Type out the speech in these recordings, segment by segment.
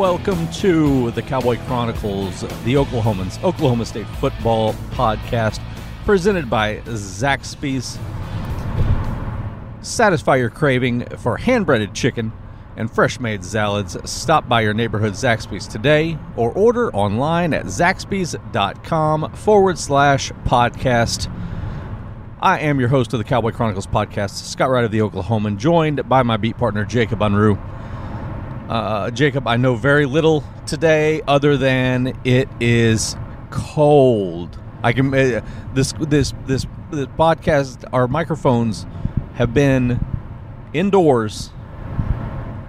welcome to the Cowboy Chronicles, the Oklahomans, Oklahoma State football podcast, presented by Zach Zaxby's. Satisfy your craving for hand breaded chicken and fresh made salads. Stop by your neighborhood Zaxby's today or order online at zaxby's.com forward slash podcast. I am your host of the Cowboy Chronicles podcast, Scott Wright of the Oklahoman, joined by my beat partner, Jacob Unruh. Uh, Jacob, I know very little today other than it is cold. I can uh, this this this this podcast. Our microphones have been indoors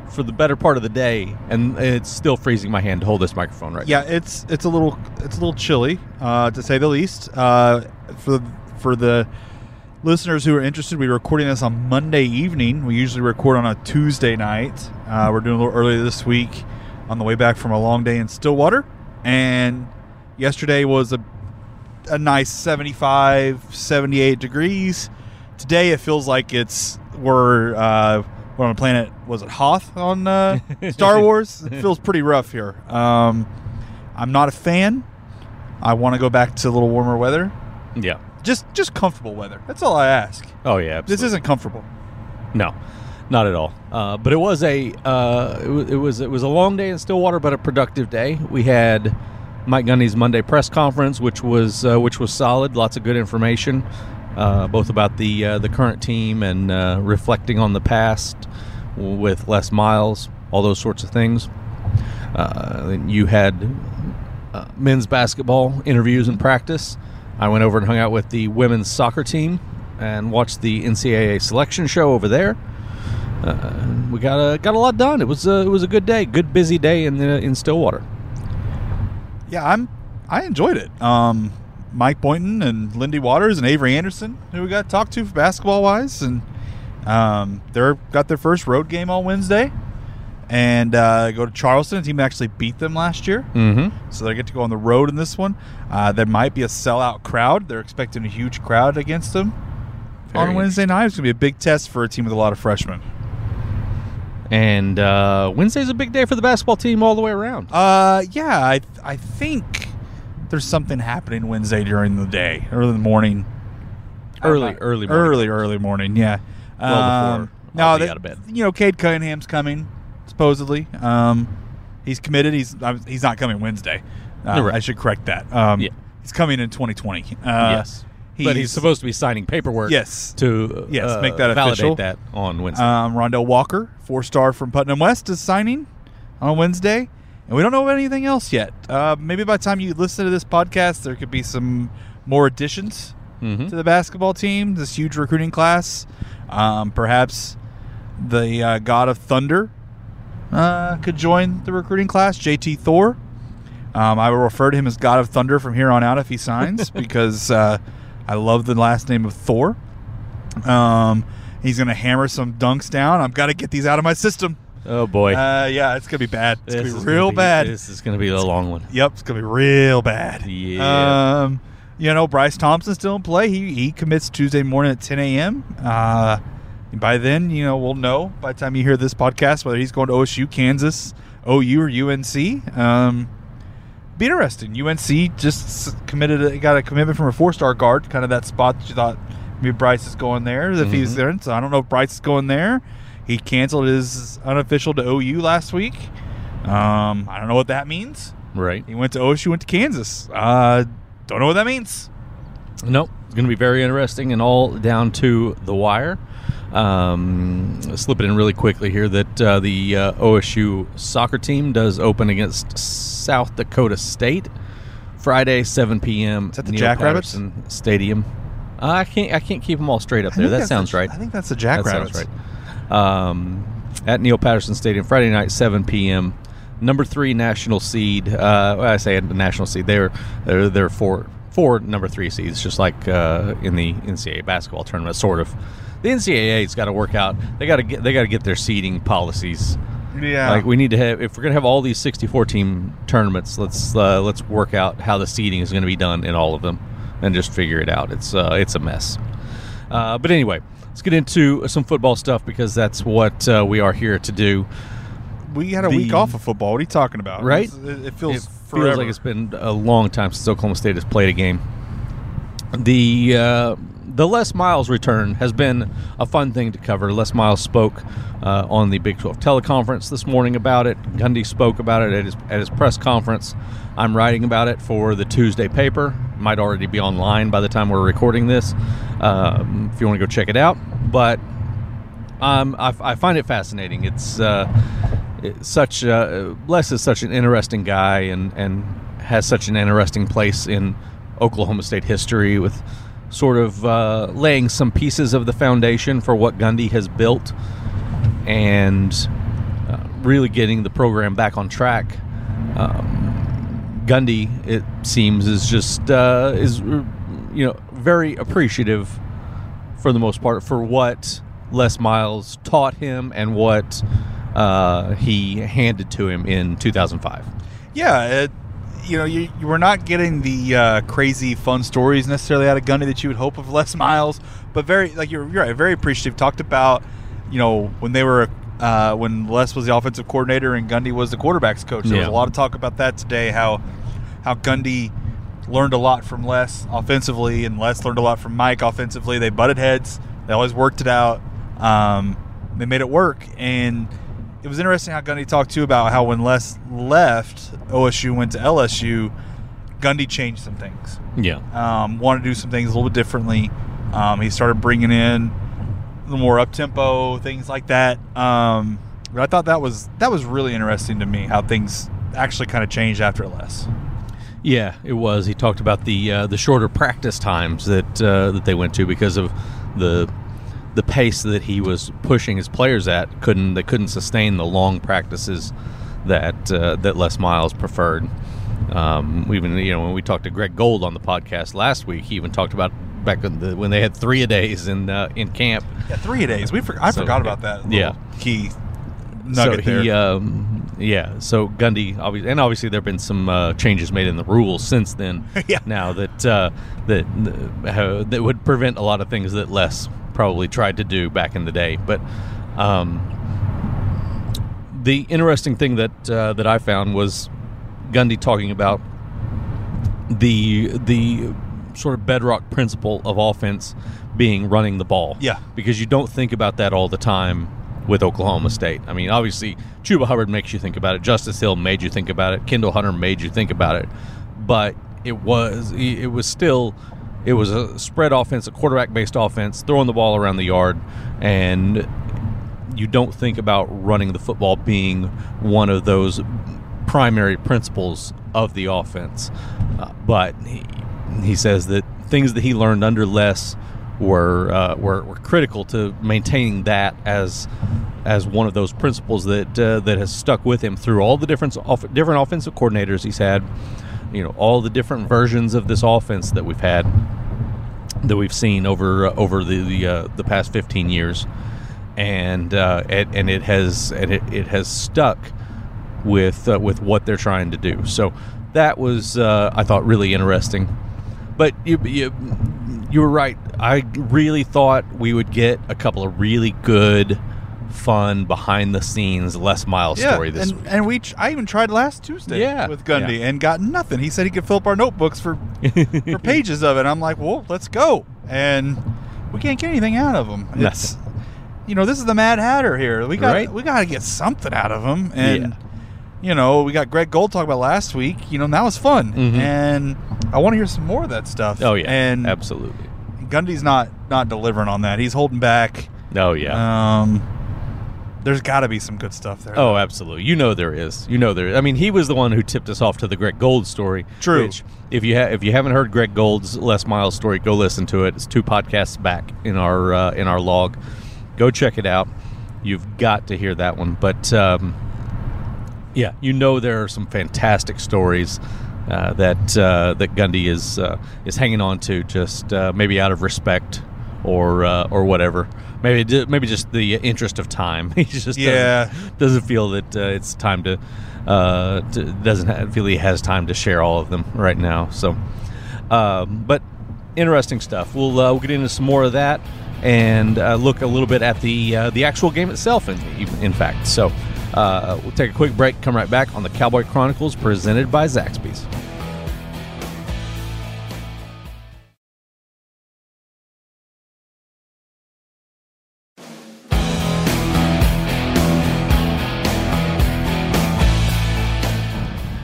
for the better part of the day, and it's still freezing my hand to hold this microphone right. Yeah, it's it's a little it's a little chilly, uh, to say the least. Uh, for for the listeners who are interested, we're recording this on Monday evening. We usually record on a Tuesday night. Uh, we're doing a little earlier this week on the way back from a long day in Stillwater, and yesterday was a a nice 75, 78 degrees. Today it feels like it's we're uh, we're on a planet. Was it Hoth on uh, Star Wars? It feels pretty rough here. Um, I'm not a fan. I want to go back to a little warmer weather. Yeah. Just just comfortable weather. That's all I ask. Oh yeah. Absolutely. This isn't comfortable. No, not at all. Uh, but it was a uh, it, was, it was it was a long day in Stillwater, but a productive day. We had Mike Gundy's Monday press conference, which was uh, which was solid. Lots of good information, uh, both about the uh, the current team and uh, reflecting on the past with Les Miles, all those sorts of things. you had men's basketball interviews and practice. I went over and hung out with the women's soccer team and watched the NCAA selection show over there. Uh, we got a got a lot done. It was a, it was a good day, good busy day in the, in Stillwater. Yeah, I'm I enjoyed it. Um, Mike Boynton and Lindy Waters and Avery Anderson, who we got to talk to for basketball wise, and um, they're got their first road game on Wednesday, and uh, go to Charleston. A team actually beat them last year, Mm-hmm. so they get to go on the road in this one. Uh, there might be a sellout crowd. They're expecting a huge crowd against them Very on Wednesday night. It's gonna be a big test for a team with a lot of freshmen. And uh, Wednesday's a big day for the basketball team all the way around. Uh, yeah, I I think there's something happening Wednesday during the day, early in the morning. Early, early morning. early, early morning. Yeah. Well Um, before no, I'll be they- out of bed. You know, Cade Cunningham's coming supposedly. Um, he's committed. He's he's not coming Wednesday. Uh, Right. I should correct that. Um, Yeah. he's coming in 2020. Uh, yes, but he's supposed to be signing paperwork. Yes. to Yes, uh, make that validate official. that on Wednesday. Um, Rondel Walker, four star from Putnam West, is signing on Wednesday, and we don't know anything else yet. Uh, maybe by the time you listen to this podcast, there could be some more additions Mhm. to the basketball team. This huge recruiting class, um, perhaps the uh, God of Thunder uh, could join the recruiting class. JT Thor. Um, I will refer to him as God of Thunder from here on out if he signs because uh, I love the last name of Thor. Um, he's going to hammer some dunks down. I've got to get these out of my system. oh boy, Uh, yeah, it's going to be bad. It's gonna be real gonna bad. This is going to be a long one. Yep, it's going to be real bad. Yeah. Um, you know, Bryce Thompson's still in play. He, he commits Tuesday morning at 10 a.m. Uh, and by then, you know, we'll know by the time you hear this podcast whether he's going to OSU, Kansas, OU, or UNC. Um, be interesting. UNC just committed, a, got a commitment from a four-star guard, kind of that spot that you thought maybe Bryce is going there if he's Mhm. there. So I don't know if Bryce is going there. He canceled his unofficial to OU last week. Um, I don't know what that means. Right? He went to OSU, went to Kansas. Uh, don't know what that means. Nope. It's going to be very interesting and all down to the wire. Um, slip it in really quickly here that uh, the uh, OSU soccer team does open against South Dakota State Friday, 7 p.m. Is that the Jackrabbits? Stadium. Uh, I can't. I can't keep them all straight up there. That sounds right. I think that's the Jackrabbits. sounds right. Um, at Neal Patterson Stadium, Friday night, 7 p.m. Number three national seed. Uh, well, I say national seed. They're they're, they're four four number three seeds, just like uh, in the NCAA basketball tournament, sort of. The NCAA's got to work out. They got to get they got to get their seeding policies. Yeah. Like we need to have if we're gonna have all these 64 team tournaments, let's uh, let's work out how the seeding is going to be done in all of them, and just figure it out. It's uh, it's a mess. Uh, but anyway, let's get into some football stuff because that's what uh, we are here to do. we had a The- week off of football. What are you talking about? Right? It's- It, feels it forever. feels like it's been a long time since Oklahoma State has played a game. The uh, the Les Miles return has been a fun thing to cover. Les Miles spoke uh, on the Big 12 teleconference this morning about it. Gundy spoke about it at his at his press conference. I'm writing about it for the Tuesday paper. Might already be online by the time we're recording this. Um, if you want to go check it out, but um, I, I find it fascinating. It's uh, it's such uh, Les is such an interesting guy and and has such an interesting place in Oklahoma State history with sort of uh, laying some pieces of the foundation for what Gundy has built and uh, really getting the program back on track. Um, Gundy, it seems, is just uh, is you know very appreciative for the most part for what Les Miles taught him and what uh, he handed to him in 2005. yeah, it, you know, you, you were not getting the uh, crazy fun stories necessarily out of Gundy that you would hope of Les Miles, but very like you're, you're right, very appreciative. Talked about you know when they were uh, when Les was the offensive coordinator and Gundy was the quarterbacks coach. There was a lot of talk about that today. How how Gundy learned a lot from Les offensively, and Les learned a lot from Mike offensively. They butted heads. They always worked it out. Um, they made it work, and it was interesting how Gundy talked too about how when Les left OSU, went to LSU, Gundy changed some things. Yeah. Um, wanted to do some things a little bit differently. Um, he started bringing in little more up tempo things like that. Um, but I thought that was that was really interesting to me how things actually kind of changed after Les. Yeah, it was. He talked about the uh, the shorter practice times that uh, that they went to because of the the pace that he was pushing his players at. Couldn't they couldn't sustain the long practices that uh, that Les Miles preferred. Um, even you know when we talked to Greg Gold on the podcast last week, he even talked about back in the, when they had three a days in uh, in camp. Yeah, three days. We for, I So, forgot about that. yeah. key nugget so he, there. um, yeah. So Gundy, obviously, and obviously there have been some uh, changes made in the rules since then. Yeah. Now that uh, that uh, that would prevent a lot of things that Les probably tried to do back in the day. But um, the interesting thing that uh, that I found was Gundy talking about the the sort of bedrock principle of offense being running the ball. Yeah. Because you don't think about that all the time with Oklahoma State. I mean, obviously, Chuba Hubbard makes you think about it. Justice Hill made you think about it. Kendall Hunter made you think about it. But it was it was still it was a spread offense, a quarterback based offense, throwing the ball around the yard, and you don't think about running the football being one of those primary principles of the offense. Uh, but he, he says that things that he learned under Les were, uh, were were critical to maintaining that as as one of those principles that uh, that has stuck with him through all the different off, different offensive coordinators he's had. You know, all the different versions of this offense that we've had that we've seen over uh, over the the, uh, the past 15 years, and uh, it, and it has and it, it has stuck with uh, with what they're trying to do. So that was uh, I thought really interesting. But you, you you were right. I really thought we would get a couple of really good, fun behind the scenes Les Miles yeah, story this and, week. and we ch- I even tried last Tuesday Yeah, with Gundy yeah. and got nothing. He said he could fill up our notebooks for for pages of it. I'm like, well, let's go, and we can't get anything out of him. Yes, you know, this is the Mad Hatter here. We got Right. we got to get something out of him, and you know, we got Greg Gold talk about last week. You know, and that was fun, Mhm. and I want to hear some more of that stuff. oh yeah, and absolutely. Gundy's not not delivering on that. He's holding back. Oh yeah. Um, there's got to be some good stuff there. Oh, absolutely. You know there is. You know there. I mean, he was the one who tipped us off to the Greg Gold story. True. Which, if you ha- if you haven't heard Greg Gold's Les Miles story, go listen to it. It's two podcasts back in our uh, in our log. Go check it out. You've got to hear that one. But um, yeah, you know there are some fantastic stories. Uh, that uh, that Gundy is uh, is hanging on to just uh, maybe out of respect or uh, or whatever. Maybe maybe just the interest of time. he just Yeah. doesn't, doesn't feel that uh, it's time to, uh, to doesn't ha feel he has time to share all of them right now. So, um, but interesting stuff. We'll uh, we'll get into some more of that and uh, look a little bit at the uh, the actual game itself. In in fact, so Uh, we'll take a quick break, come right back on the Cowboy Chronicles presented by Zaxby's.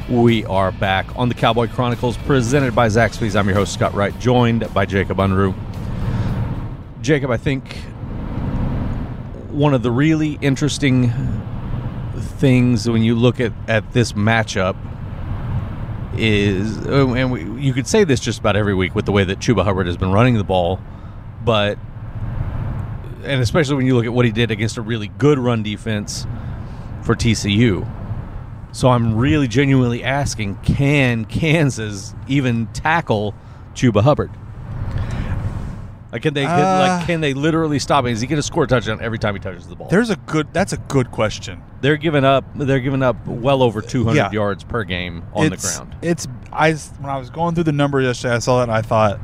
We are back on the Cowboy Chronicles presented by Zaxby's. I'm your host, Scott Wright, joined by Jacob Unruh. Jacob, I think one of the really interesting things when you look at, at this matchup is, uh, and we, you could say this just about every week with the way that Chuba Hubbard has been running the ball, but, and especially when you look at what he did against a really good run defense for TCU. So I'm really genuinely asking can Kansas even tackle Chuba Hubbard? Like can they Uh, like can they literally stop him? Is he going to score a touchdown every time he touches the ball? There's a good. That's a good question. They're giving up they're giving up well over 200 Yeah. yards per game on it's, the ground. It's I when I was going through the number yesterday, I saw that and I thought,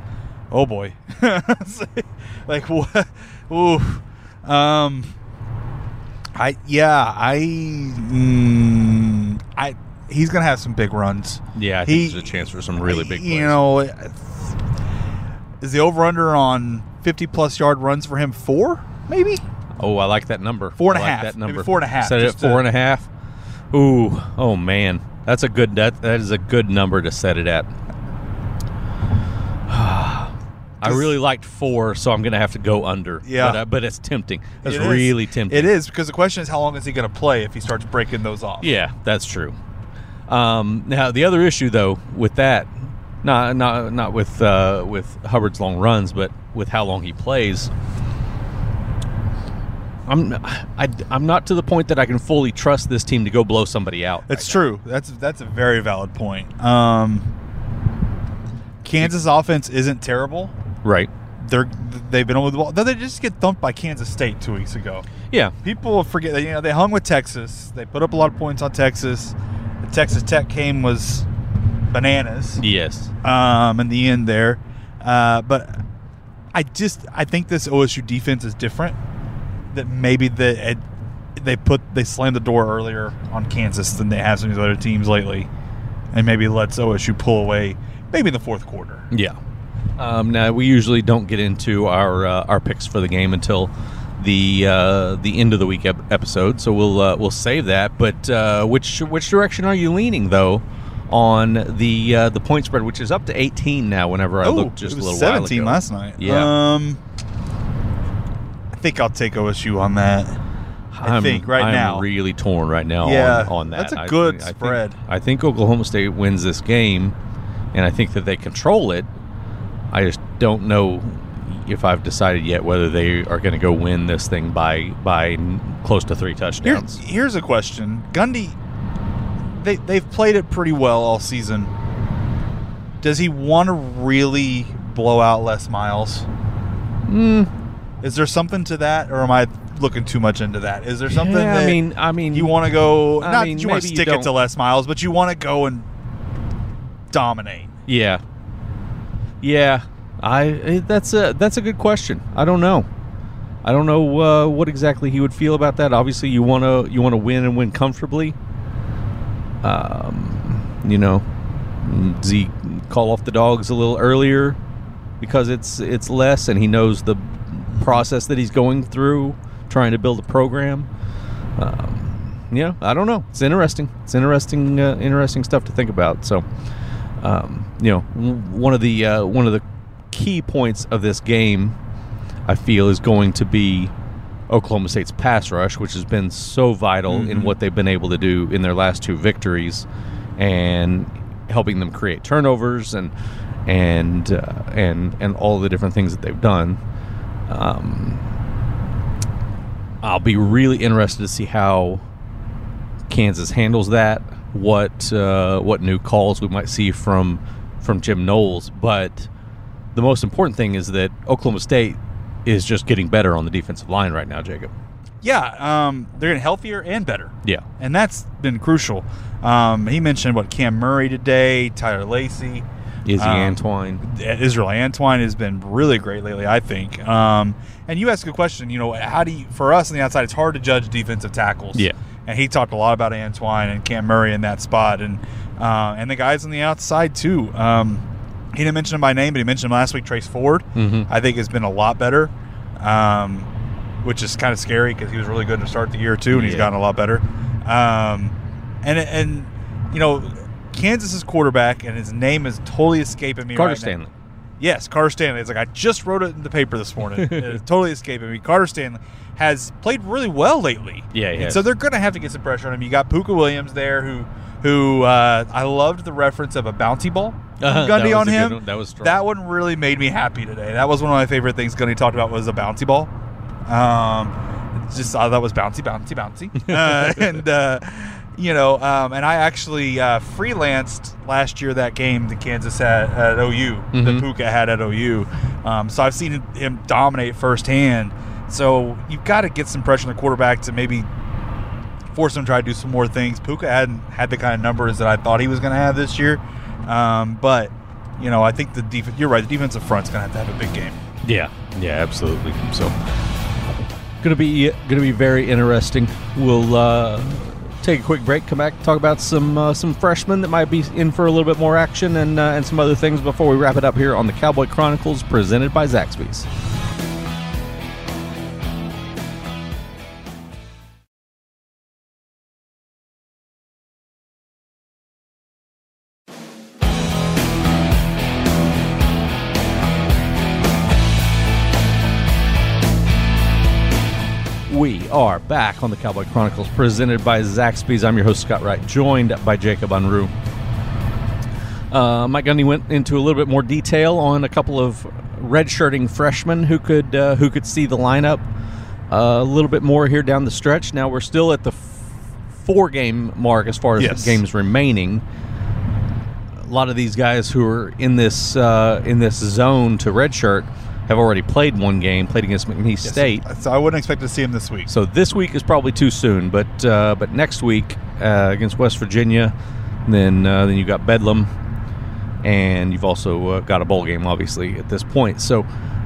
oh boy, like what? Ooh, um, I yeah I mm, I he's gonna have some big runs. Yeah, I think he- there's a chance for some really big plays. You know, is the over under on 50 plus yard runs for him four maybe? oh, I like that number. Four and I a like half. That Maybe number. four and a half, Set it at just to- four and a half. Ooh, oh man, that's a good that that is a good number to set it at. I really liked four, so I'm going to have to go under. Yeah. but, uh, but it's tempting. That's It really tempting. It is because the question is how long is he going to play if he starts breaking those off? Yeah, that's true. Um, now the other issue, though, with that, not not not with uh, with Hubbard's long runs, but with how long he plays. I'm I, I'm not to the point that I can fully trust this team to go blow somebody out. It's true. That's that's a very valid point. Um, Kansas offense isn't terrible. Right. They're they've been over the ball. Though they just get thumped by Kansas State two weeks ago. Yeah, People forget that you know they hung with Texas. They put up a lot of points on Texas. The Texas Tech game was bananas. yes, um, in the end there. Uh, but I just I think this OSU defense is different. That maybe the it, they put they slammed the door earlier on Kansas than they have some of these other teams lately, and maybe lets OSU pull away maybe in the fourth quarter. yeah. Um, now we usually don't get into our uh, our picks for the game until the uh, the end of the week ep- episode, so we'll uh, we'll save that. But uh, which which direction are you leaning though? On the uh, the point spread, which is up to 18 now. Whenever I Oh, looked just a little 17 while ago. last night. Yeah. Um, I think I'll take OSU on that. I I'm, think right I'm now. really torn right now Yeah, on, on that. that's a good think- I think- spread. I think Oklahoma State wins this game, and I think that they control it. I just don't know if I've decided yet whether they are going to go win this thing by by close to three Here- touchdowns. here's a question: Gundy, they they've played it pretty well all season. Does he want to really blow out Les Miles? Mm, Is there something to that, or am I looking too much into that? Is there something yeah, that I mean, I mean, you want to go? I not mean, you want to stick it to Les Miles, but you want to go and dominate. Yeah, yeah. I eh, that's a that's a good question. I don't know. I don't know uh, what exactly he would feel about that. Obviously, you want to you want to win and win comfortably. Um, you know, he call off the dogs a little earlier because it's it's less, and he knows the process that he's going through trying to build a program. Um, know, I don't know. It's interesting. It's interesting, uh, interesting stuff to think about. So, um, you know, one of the uh, one of the key points of this game, I feel, is going to be Oklahoma State's pass rush, which has been so vital in Mhm. what they've been able to do in their last two victories, and helping them create turnovers and and uh, and and all the different things that they've done. Um, I'll be really interested to see how Kansas handles that. What uh, what new calls we might see from from Jim Knowles, but the most important thing is that Oklahoma State is just getting better on the defensive line right now, Jacob. Yeah, um, they're getting healthier and better. Yeah, and that's been crucial. Um, he mentioned what Cam Murray today, Tyler Lacy, Izzy Um, Antwine. Israel Antwine has been really great lately. I think. Um, and you ask a question. You know, how do you, for us on the outside, it's hard to judge defensive tackles. Yeah. And he talked a lot about Antwine and Cam Murray in that spot, and uh, and the guys on the outside too. Um, he didn't mention him by name, but he mentioned him last week. Trace Ford, Mhm. I think, has been a lot better, um, which is kind of scary because he was really good to start the year too, and he's Yeah. gotten a lot better. Um, and and you know, Kansas's quarterback, and his name is totally escaping me. Carter right now. Yes, Carter Stanley. It's like I just wrote it in the paper this morning. it's totally escaping me. Carter Stanley has played really well lately. Yeah, has. so they're going to have to get some pressure on him. You got Pooka Williams there, who who uh, I loved the reference of a bounty ball Uh-huh, Gundy on him. one. That was strong. That one really made me happy today. That was one of my favorite things Gundy talked about was a bounty ball. Um, just thought that was bouncy, bouncy, bouncy, uh, and. Uh, you know, um, and I actually uh, freelanced last year that game that Kansas had at OU, the Mhm. Pooka had at OU. Um, so I've seen him dominate firsthand. So you've got to get some pressure on the quarterback to maybe force him to try to do some more things. Pooka hadn't had the kind of numbers that I thought he was going to have this year. Um, but, you know, I think the defense, you're right, the defensive front's going to have to have a big game. Yeah, yeah, absolutely. So, gonna be gonna be very interesting. We'll uh, take a quick break, come back, talk about some uh, some freshmen that might be in for a little bit more action, and uh, and some other things before we wrap it up here on the Cowboy Chronicles, presented by Zaxby's. Back on the Cowboy Chronicles, presented by Zaxby's. I'm your host Scott Wright, joined by Jacob Unruh. Uh, Mike Gundy went into a little bit more detail on a couple of redshirting freshmen who could uh, who could see the lineup uh, a little bit more here down the stretch. Now we're still at the f- four game mark as far as Yes. games remaining. A lot of these guys who are in this uh, in this zone to redshirt have already played one game, played against McNeese State. So I wouldn't expect to see him this week. So this week is probably too soon, but uh, but next week uh, against West Virginia, then uh, then you've got Bedlam, and you've also uh, got a bowl game, obviously at this point. So,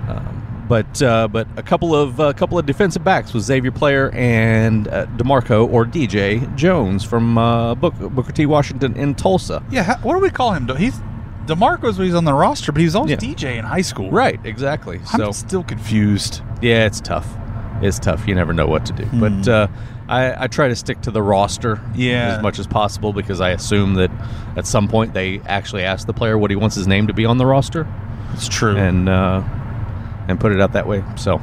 um, but uh, but a couple of a couple of defensive backs with Xavier Player and uh, Demarco or DJ Jones from uh, Book, Booker T. Washington in Tulsa. yeah, ha- what do we call him? He's DeMarco's when he's on the roster, but he was always Yeah. DJ in high school. Right, exactly. I'm So still confused. Yeah, it's tough. It's tough. You never know what to do. But uh, I, I try to stick to the roster Yeah. as much as possible because I assume that at some point they actually ask the player what he wants his name to be on the roster It's true. and uh, and put it out that way. So.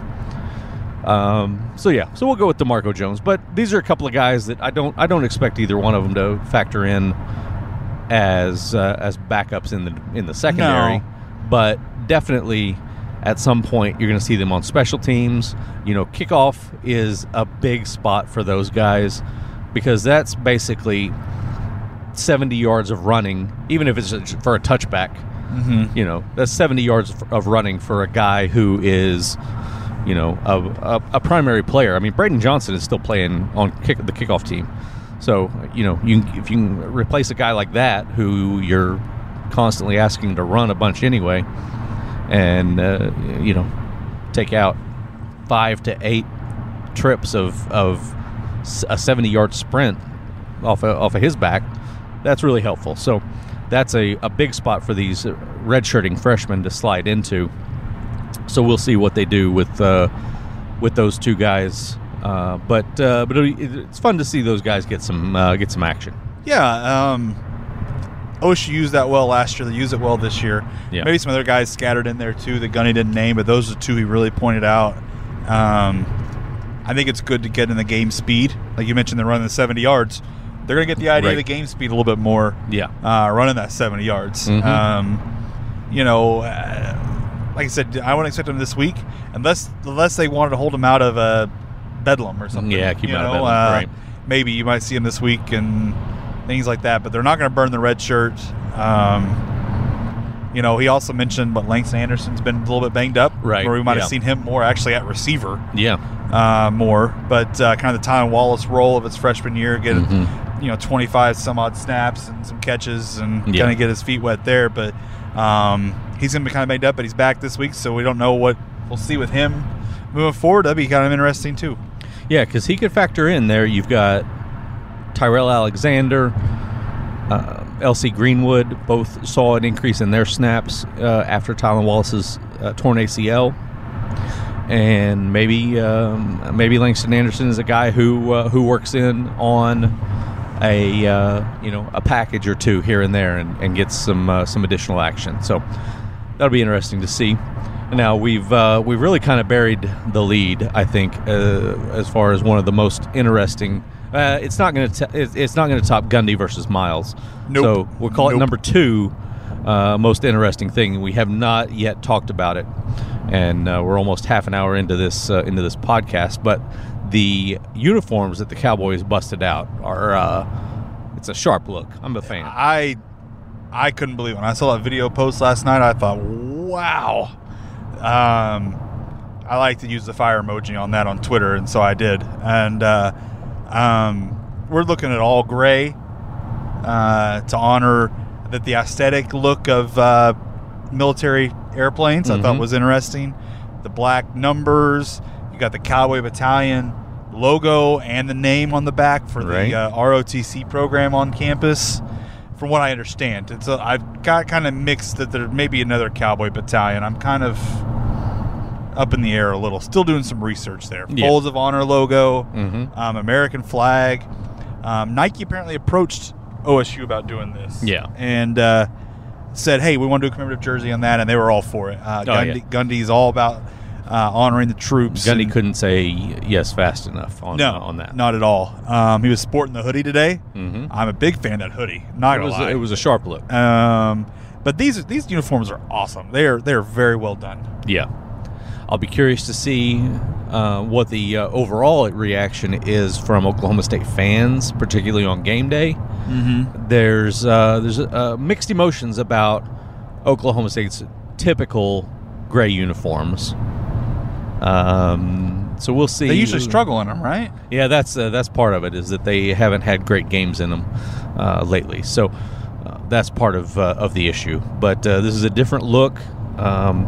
Um, so yeah, so we'll go with Demarco Jones, but these are a couple of guys that I don't I don't expect either one of them to factor in as uh, as backups in the in the secondary, No. but definitely at some point you're going to see them on special teams. You know, kickoff is a big spot for those guys because that's basically 70 yards of running, even if it's for a touchback. Mhm. You know, that's 70 yards of- of running for a guy who is, you know, a, a, a primary player. I mean, Braydon Johnson is still playing on kick, the kickoff team. So, you know, you if you can replace a guy like that who you're constantly asking to run a bunch anyway, and uh, you know, take out five to eight trips of of a 70 yard sprint off of, off of his back, that's really helpful. So that's a, a big spot for these redshirting freshmen to slide into. So we'll see what they do with uh, with those two guys. Uh, but uh, but it's fun to see those guys get some uh, get some action. Yeah, um, OSU used that well last year. They use it well this year. Yeah. Maybe some other guys scattered in there too that Gundy didn't name, but those are two he really pointed out. Um, I think it's good to get in the game speed. Like you mentioned, they're running the 70 yards. They're going to get the idea Right. of the game speed a little bit more Yeah. uh, running that 70 yards. Mhm. Um, you know, uh, like I said, I wouldn't expect them this week unless unless they wanted to hold them out of uh, Bedlam or something. Yeah, keep you out of know, Bedlam, uh, right. Maybe you might see them this week and things like that, but they're not going to burn the red shirt. Um, you know, he also mentioned, but Langston Anderson's been a little bit banged up, Right, Where we might yeah. have seen him more actually at receiver Yeah. uh, more, but uh, kind of the Tylan Wallace role of his freshman year, get Mhm. you know 25 some odd snaps and some catches and Yeah. kind of get his feet wet there. But um, he's gonna be kind of banged up, but he's back this week, so we don't know what we'll see with him moving forward. That'd be kind of interesting too. Yeah, because he could factor in there. You've got Tyrell Alexander, uh, LC Greenwood both saw an increase in their snaps uh, after Tylan Wallace's uh, torn ACL. And maybe um, maybe Langston Anderson is a guy who uh, who works in on a uh, you know a package or two here and there and, and gets some uh, some additional action. So that'll be interesting to see. Now we've uh, we've really kind of buried the lead, I think, uh, as far as one of the most interesting. Uh, it's not going to it's not going to top Gundy versus Miles. Nope. So we'll call it number two uh, most interesting thing. We have not yet talked about it, and uh, we're almost half an hour into this uh, into this podcast. But the uniforms that the Cowboys busted out are uh, it's a sharp look. I'm a fan. I I couldn't believe it. When I saw that video post last night, I thought, wow. Um, I like to use the fire emoji on that on Twitter, and so I did. And uh, um, we're looking at all gray uh, to honor that the aesthetic look of uh, military airplanes. I thought Mhm. was interesting. The black numbers. You got the Cowboy Battalion logo and the name on the back for Right. the uh, ROTC program on campus. From what I understand, it's a, I've got kind of mixed that there may be another Cowboy Battalion. I'm kind of up in the air a little. Still doing some research there. Yeah. Folds of Honor logo, Mhm. um, American flag. Um, Nike apparently approached OSU about doing this. Yeah. and uh, said, "Hey, we want to do a commemorative jersey on that," and they were all for it. Uh, Oh, Gundy, yeah. Gundy's all about uh, honoring the troops. Gundy and- couldn't say yes fast enough on no, on that. not at all. Um, he was sporting the hoodie today. Mhm. I'm a big fan of that hoodie. Not It was lie. it was a sharp look. Um, but these these uniforms are awesome. They are they are very well done. Yeah. I'll be curious to see uh, what the uh, overall reaction is from Oklahoma State fans, particularly on game day. Mm-hmm. There's uh, there's uh, mixed emotions about Oklahoma State's typical gray uniforms. Um, so we'll see. They usually struggle in them, right? Yeah, that's uh, that's part of it is that they haven't had great games in them uh, lately. So uh, that's part of uh, of the issue. But uh, this is a different look. Um,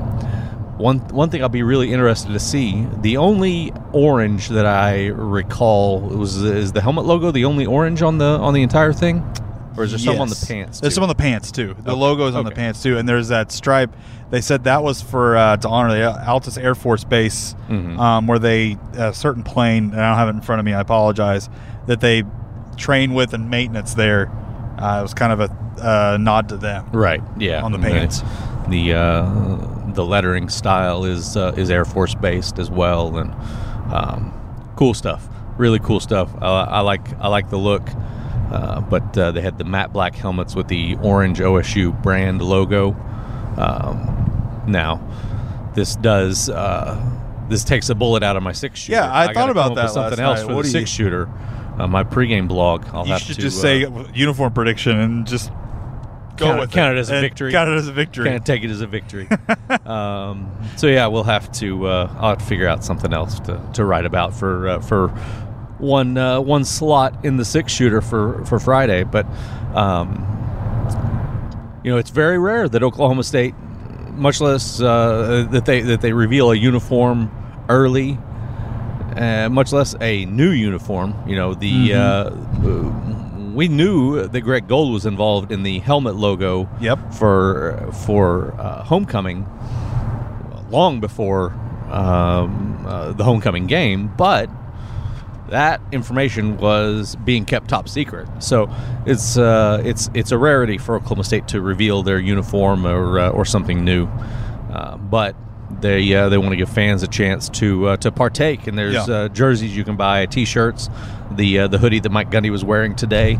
one one thing I'll be really interested to see. The only orange that I recall was is the helmet logo. The only orange on the on the entire thing, or is there some on the Yes. pants? There's some on the pants too. The Okay. logo is on the pants too, and there's that stripe. They said that was for uh, to honor the Altus Air Force Base, Mhm. um, where they a certain plane. And I don't have it in front of me. I apologize. That they train with and maintenance there. Uh, it was kind of a uh, nod to them. Right. Yeah. on the And pants. The uh, the lettering style is uh, is Air Force based as well, and um, cool stuff. Really cool stuff. I, I like I like the look. Uh, but uh, they had the matte black helmets with the orange OSU brand logo. Um, now, this does uh, this takes a bullet out of my six shooter. Yeah, I gotta thought about that something else night. for What the do you- six shooter. Uh, my pregame blog. I'll you have should to just uh, say uniform prediction and just go Count- with count it as a victory. Count it as a victory. Can't take it as a victory. um, so yeah, we'll have to. Uh, I'll have to figure out something else to, to write about for uh, for one uh, one slot in the six shooter for for Friday. But um, you know, it's very rare that Oklahoma State, much less uh, that they that they reveal a uniform early. Uh, much less a new uniform. You know, the uh, we knew that Greg Gold was involved in the helmet logo Yep. for for uh, homecoming long before um, uh, the homecoming game, but that information was being kept top secret. So it's uh, it's it's a rarity for Oklahoma State to reveal their uniform or uh, or something new, uh, but. They uh, they want to give fans a chance to uh, to partake, and there's Yeah. uh, jerseys you can buy, T-shirts, the uh, the hoodie that Mike Gundy was wearing today,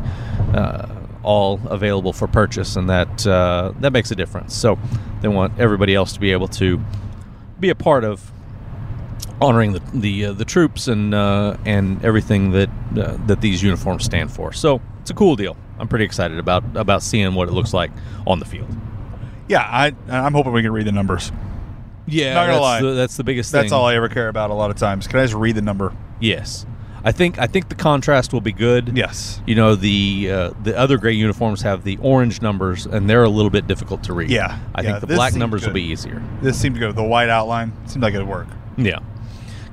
uh, all available for purchase, and that uh, that makes a difference. So they want everybody else to be able to be a part of honoring the the, uh, the troops and uh, and everything that uh, that these uniforms stand for. So it's a cool deal. I'm pretty excited about about seeing what it looks like on the field. Yeah, I I'm hoping we can read the numbers. Yeah, Not gonna that's lie. The, that's the biggest That's thing. all I ever care about a lot of times. Can I just read the number? Yes, I think I think the contrast will be good. Yes. You know the uh, the other gray uniforms have the orange numbers, and they're a little bit difficult to read. Yeah, I yeah, think the black numbers will be easier. This seemed to go the white outline. Seemed like it'd work. Yeah,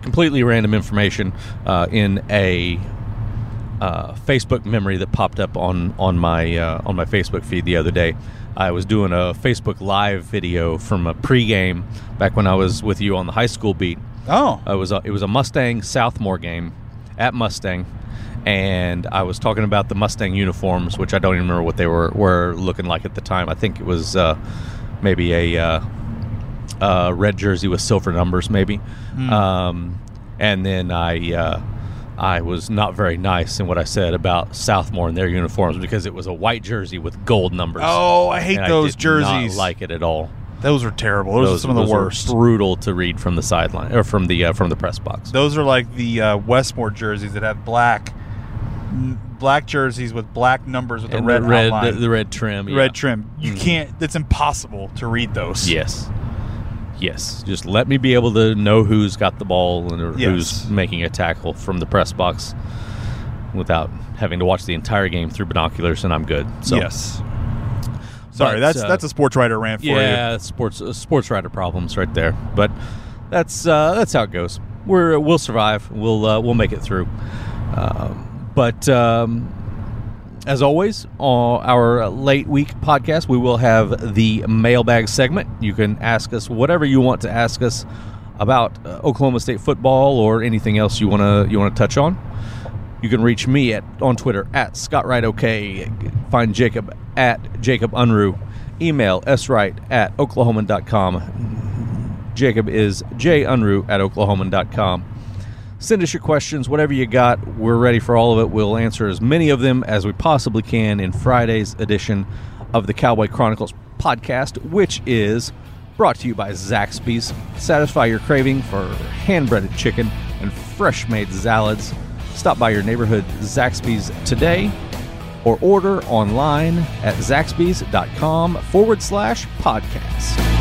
completely random information uh, in a uh, Facebook memory that popped up on on my uh, on my Facebook feed the other day. I was doing a Facebook Live video from a pregame back when I was with you on the high school beat. Oh, It was a, it was a Mustang Southmoore game at Mustang, and I was talking about the Mustang uniforms, which I don't even remember what they were were looking like at the time. I think it was uh, maybe a uh, red jersey with silver numbers, maybe. Um, and then I uh, I was not very nice in what I said about Southmoore and their uniforms because it was a white jersey with gold numbers. oh, I hate and those I did jerseys. Not like it at all. those are terrible. Those, are some of the those worst. brutal to read from the sideline or from the uh, from the press box. Those are like the uh, Westmoore jerseys that have black, black jerseys with black numbers with and the red red, the, the red trim, yeah. red trim. You Mhm. can't. It's impossible to read those. Yes, yes. Just let me be able to know who's got the ball and Yes. who's making a tackle from the press box without having to watch the entire game through binoculars, and I'm good. So yes. Sorry, But, that's uh, that's a sports writer rant for you. yeah, sports uh, sports writer problems right there. But that's uh, that's how it goes. We're we'll survive. We'll uh, we'll make it through. Um, but um, as always, on our late week podcast, we will have the mailbag segment. You can ask us whatever you want to ask us about uh, Oklahoma State football or anything else you want to you want to touch on. You can reach me at on Twitter at Scott Wright OK. Find Jacob at Jacob Unruh. Email swright at oklahoman.com. Jacob is junruh at oklahoman.com. Send us your questions, whatever you got. We're ready for all of it. We'll answer as many of them as we possibly can in Friday's edition of the Cowboy Chronicles podcast, which is brought to you by Zaxby's. Satisfy your craving for hand breaded chicken and fresh made salads. Stop by your neighborhood Zaxby's today or order online at zaxby's.com forward slash podcast.